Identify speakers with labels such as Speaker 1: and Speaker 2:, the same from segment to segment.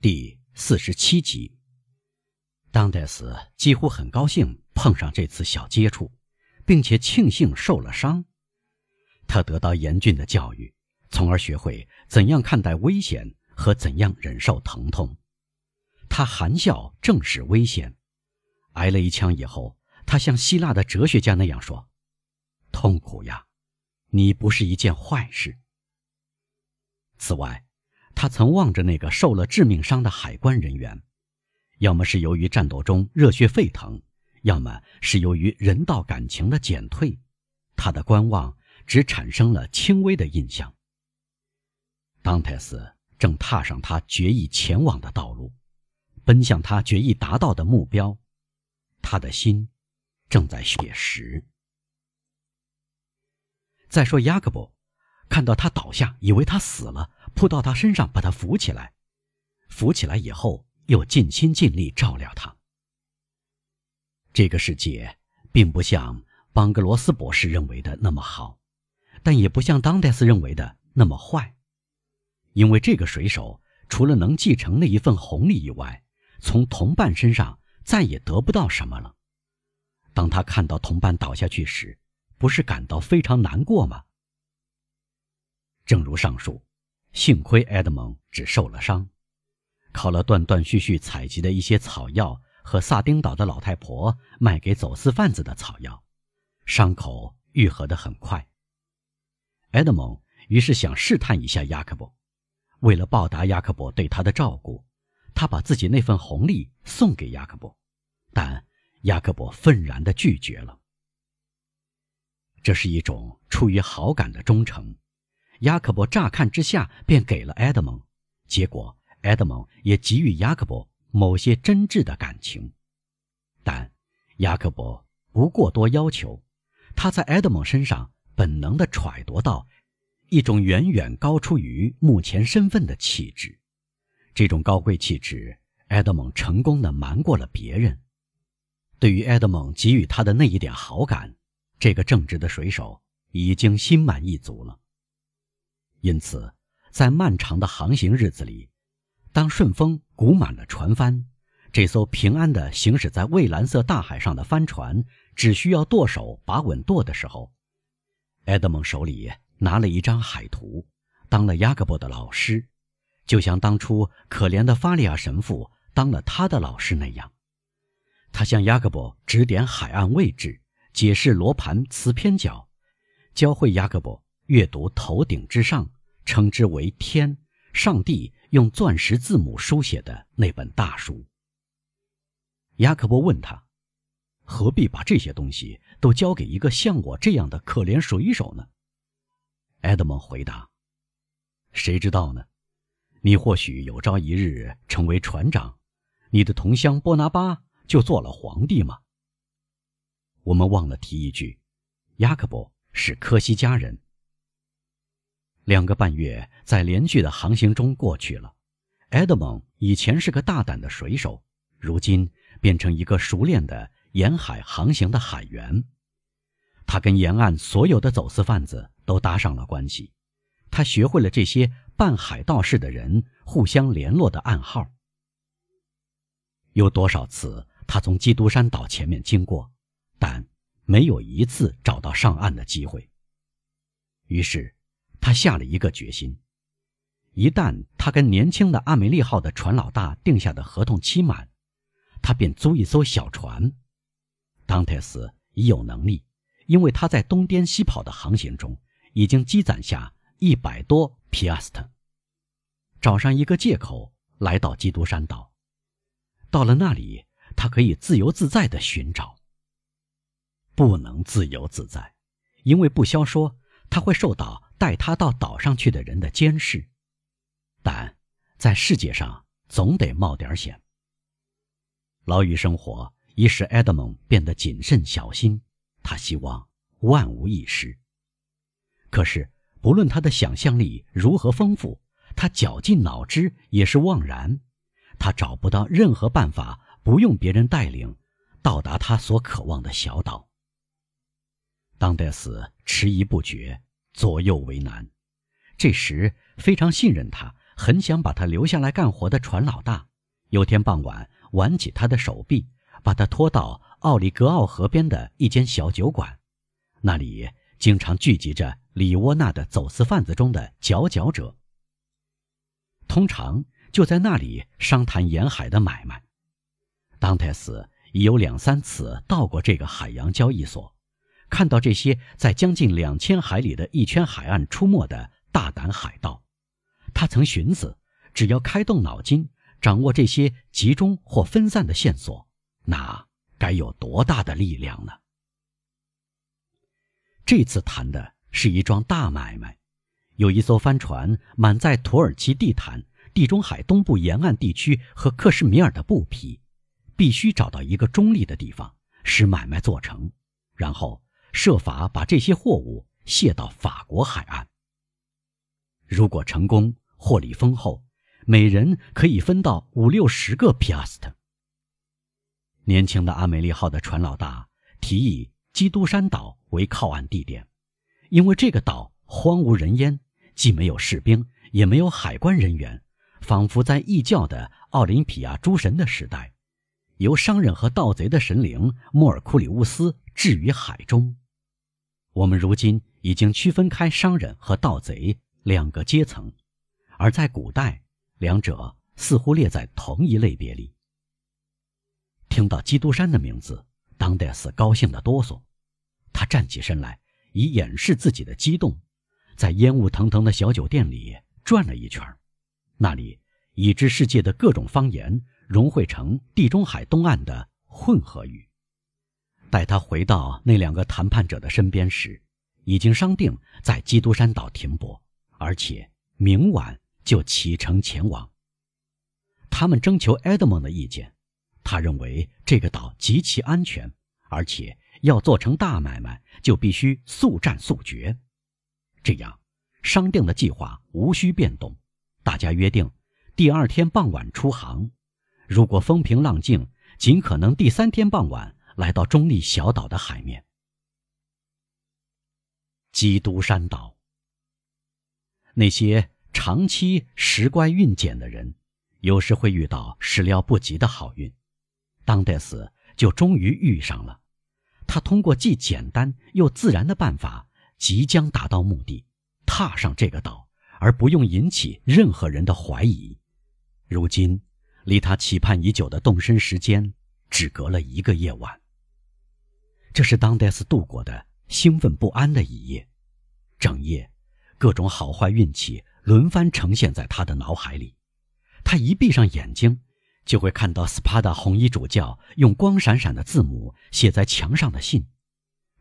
Speaker 1: 第四十七集。当戴斯几乎很高兴碰上这次小接触，并且庆幸受了伤。他得到严峻的教育，从而学会怎样看待危险和怎样忍受疼痛。他含笑正视危险，挨了一枪以后，他像希腊的哲学家那样说：“痛苦呀，你不是一件坏事。”此外。他曾望着那个受了致命伤的海关人员，要么是由于战斗中热血沸腾，要么是由于人道感情的减退，他的观望只产生了轻微的印象。当泰斯正踏上他决意前往的道路，奔向他决意达到的目标，他的心正在血蚀。再说雅各布，看到他倒下，以为他死了。扑到他身上，把他扶起来，扶起来以后，又尽心尽力照料他。这个世界并不像邦格罗斯博士认为的那么好，但也不像当戴斯认为的那么坏，因为这个水手除了能继承那一份红利以外，从同伴身上再也得不到什么了。当他看到同伴倒下去时，不是感到非常难过吗？正如上述。幸亏埃德蒙只受了伤，靠了断断续续采集的一些草药和萨丁岛的老太婆卖给走私贩子的草药，伤口愈合得很快。埃德蒙于是想试探一下雅各伯，为了报答雅各伯对他的照顾，他把自己那份红利送给雅各伯，但雅各伯愤然地拒绝了。这是一种出于好感的忠诚。雅各伯乍看之下便给了埃德蒙，结果埃德蒙也给予雅各伯某些真挚的感情，但雅各伯不过多要求，他在埃德蒙身上本能地揣度到一种远远高出于目前身份的气质，这种高贵气质，埃德蒙成功地瞒过了别人。对于埃德蒙给予他的那一点好感，这个正直的水手已经心满意足了。因此，在漫长的航行日子里，当顺风鼓满了船帆，这艘平安地行驶在蔚蓝色大海上的帆船只需要舵手把稳舵的时候，埃德蒙手里拿了一张海图，当了雅各布的老师，就像当初可怜的法利亚神父当了他的老师那样。他向雅各布指点海岸位置，解释罗盘磁偏角，教会雅各布。阅读头顶之上，称之为天，上帝用钻石字母书写的那本大书。雅各伯问他：“何必把这些东西都交给一个像我这样的可怜水手呢？”埃德蒙回答：“谁知道呢？你或许有朝一日成为船长，你的同乡波拿巴就做了皇帝吗？”我们忘了提一句，雅各伯是科西嘉人。两个半月在连续的航行中过去了，埃德蒙以前是个大胆的水手，如今变成一个熟练的沿海航行的海员。他跟沿岸所有的走私贩子都搭上了关系，他学会了这些办海盗事的人互相联络的暗号。有多少次他从基督山岛前面经过，但没有一次找到上岸的机会。于是。他下了一个决心：一旦他跟年轻的阿梅利号的船老大定下的合同期满，他便租一艘小船。当泰斯已有能力，因为他在东颠西跑的航行中已经积攒下一百多皮亚斯特。找上一个借口来到基督山岛，到了那里，他可以自由自在地寻找。不能自由自在，因为不消说，他会受到。带他到岛上去的人的监视，但在世界上总得冒点险。牢狱生活已使埃德蒙变得谨慎小心，他希望万无一失。可是，不论他的想象力如何丰富，他绞尽脑汁也是枉然。他找不到任何办法不用别人带领到达他所渴望的小岛。当戴斯迟疑不决。左右为难，这时非常信任他很想把他留下来干活的船老大，有天傍晚挽起他的手臂，把他拖到奥里格奥河边的一间小酒馆，那里经常聚集着里沃纳的走私贩子中的佼佼者。通常就在那里商谈沿海的买卖。当泰斯已有两三次到过这个海洋交易所。看到这些在将近两千海里的一圈海岸出没的大胆海盗，他曾寻思：只要开动脑筋，掌握这些集中或分散的线索，那该有多大的力量呢？这次谈的是一桩大买卖，有一艘帆船满载土耳其地毯、地中海东部沿岸地区和克什米尔的布匹，必须找到一个中立的地方，使买卖做成，然后。设法把这些货物卸到法国海岸。如果成功，获利丰厚，每人可以分到五六十个皮亚斯特。年轻的阿美丽号的船老大提议基督山岛为靠岸地点，因为这个岛荒无人烟，既没有士兵，也没有海关人员，仿佛在异教的奥林匹亚诸神的时代。由商人和盗贼的神灵莫尔库里乌斯置于海中。我们如今已经区分开商人和盗贼两个阶层，而在古代，两者似乎列在同一类别里。听到基督山的名字，当戴斯高兴得哆嗦，他站起身来，以掩饰自己的激动，在烟雾腾腾的小酒店里转了一圈，那里已知世界的各种方言。融汇成地中海东岸的混合语。待他回到那两个谈判者的身边时，已经商定在基督山岛停泊，而且明晚就启程前往。他们征求埃德蒙的意见，他认为这个岛极其安全，而且要做成大买卖，就必须速战速决。这样，商定的计划无需变动。大家约定第二天傍晚出航。如果风平浪静，尽可能第三天傍晚来到中立小岛的海面。基督山岛。那些长期时乖运检的人，有时会遇到始料不及的好运。当戴斯就终于遇上了。他通过既简单又自然的办法，即将达到目的，踏上这个岛，而不用引起任何人的怀疑。如今。离他期盼已久的动身时间，只隔了一个夜晚。这是当戴斯度过的兴奋不安的一夜，整夜，各种好坏运气轮番呈现在他的脑海里。他一闭上眼睛，就会看到斯帕达红衣主教用光闪闪的字母写在墙上的信。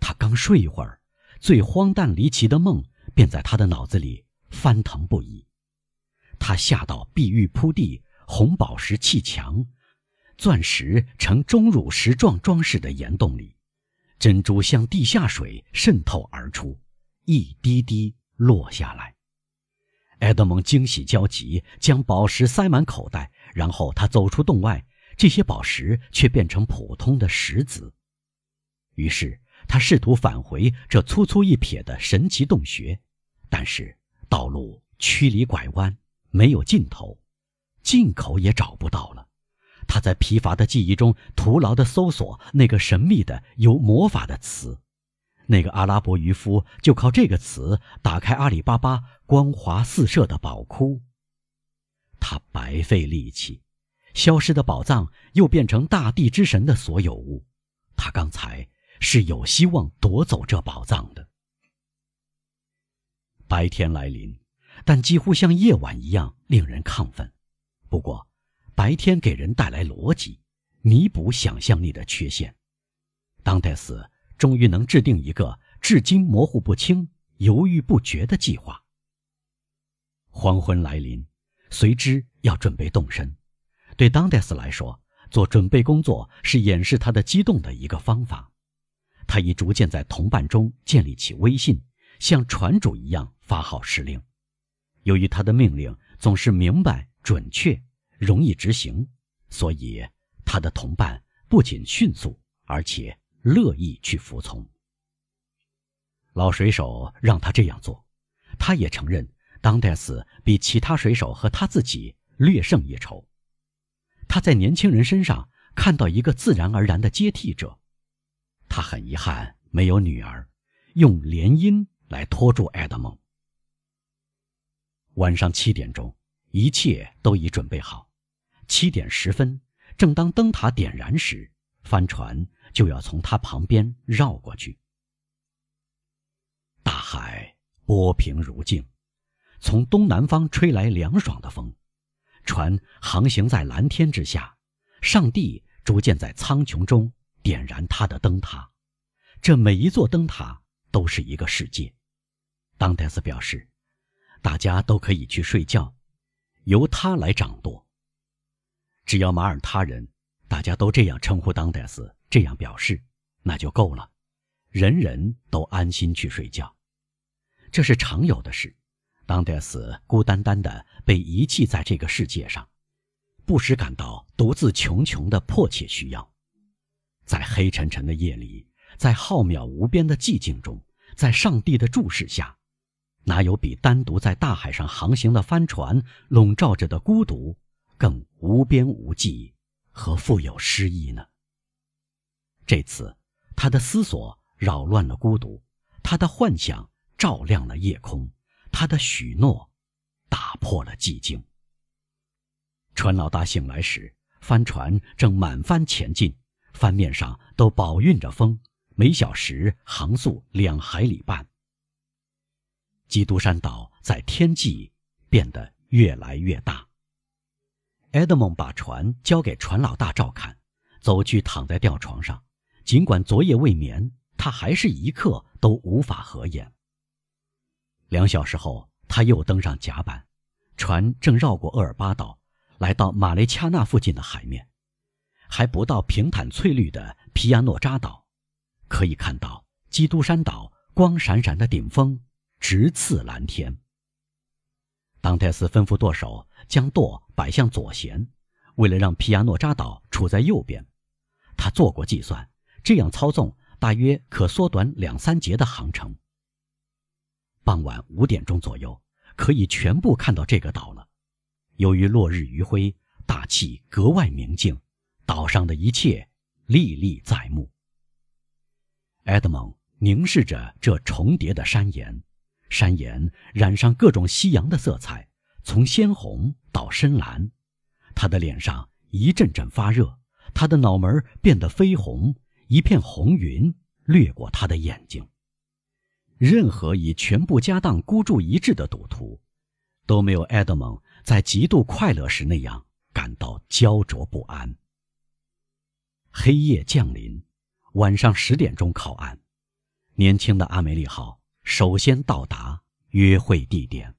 Speaker 1: 他刚睡一会儿，最荒诞离奇的梦便在他的脑子里翻腾不已。他吓到碧玉铺地。红宝石砌墙，钻石呈钟乳石状装饰的岩洞里，珍珠向地下水渗透而出，一滴滴落下来。埃德蒙惊喜交集，将宝石塞满口袋，然后他走出洞外，这些宝石却变成普通的石子。于是他试图返回这粗粗一撇的神奇洞穴，但是道路曲里拐弯，没有尽头。进口也找不到了，他在疲乏的记忆中徒劳地搜索那个神秘的、有魔法的词。那个阿拉伯渔夫就靠这个词打开阿里巴巴光华四射的宝库。他白费力气，消失的宝藏又变成大地之神的所有物。他刚才是有希望夺走这宝藏的。白天来临，但几乎像夜晚一样令人亢奋。不过，白天给人带来逻辑，弥补想象力的缺陷。当戴斯终于能制定一个至今模糊不清、犹豫不决的计划。黄昏来临，随之要准备动身。对当戴斯来说，做准备工作是掩饰他的激动的一个方法。他已逐渐在同伴中建立起威信，像船主一样发号施令。由于他的命令总是明白。准确，容易执行，所以他的同伴不仅迅速，而且乐意去服从。老水手让他这样做，他也承认当戴斯比其他水手和他自己略胜一筹。他在年轻人身上看到一个自然而然的接替者。他很遗憾没有女儿，用联姻来拖住爱德蒙。晚上七点钟，一切都已准备好。七点十分，正当灯塔点燃时，帆船就要从他旁边绕过去。大海波平如镜，从东南方吹来凉爽的风，船航行在蓝天之下。上帝逐渐在苍穹中点燃他的灯塔，这每一座灯塔都是一个世界。当戴斯表示，大家都可以去睡觉，由他来掌舵。只要马耳他人，大家都这样称呼当戴斯，这样表示，那就够了。人人都安心去睡觉，这是常有的事。当戴斯孤单单的被遗弃在这个世界上，不时感到独自穷穷的迫切需要。在黑沉沉的夜里，在浩渺无边的寂静中，在上帝的注视下，哪有比单独在大海上航行的帆船笼罩着的孤独更无边无际和富有诗意呢？这次，他的思索。扰乱了孤独，他的幻想照亮了夜空，他的许诺打破了寂静。船老大醒来时，帆船正满帆前进，帆面上都饱蕴着风，每小时航速两海里半。基督山岛在天际变得越来越大。埃德蒙把船交给船老大照看，走去躺在吊床上，尽管昨夜未眠。他还是一刻都无法合眼。两小时后，他又登上甲板，船正绕过厄尔巴岛，来到马雷恰纳附近的海面，还不到平坦翠绿的皮亚诺扎岛，可以看到基督山岛光闪闪的顶峰直刺蓝天。当泰斯吩咐舵手将舵摆向左舷，为了让皮亚诺扎岛处在右边，他做过计算，这样操纵。大约可缩短两三节的航程。傍晚五点钟左右，可以全部看到这个岛了。由于落日余晖，大气格外明净，岛上的一切历历在目。埃德蒙凝视着这重叠的山岩，山岩染上各种夕阳的色彩，从鲜红到深蓝。他的脸上一阵阵发热，他的脑门变得绯红。一片红云掠过他的眼睛。任何以全部家当孤注一掷的赌徒，都没有埃德蒙在极度快乐时那样感到焦灼不安。黑夜降临，晚上十点钟靠岸，年轻的阿梅利号首先到达约会地点。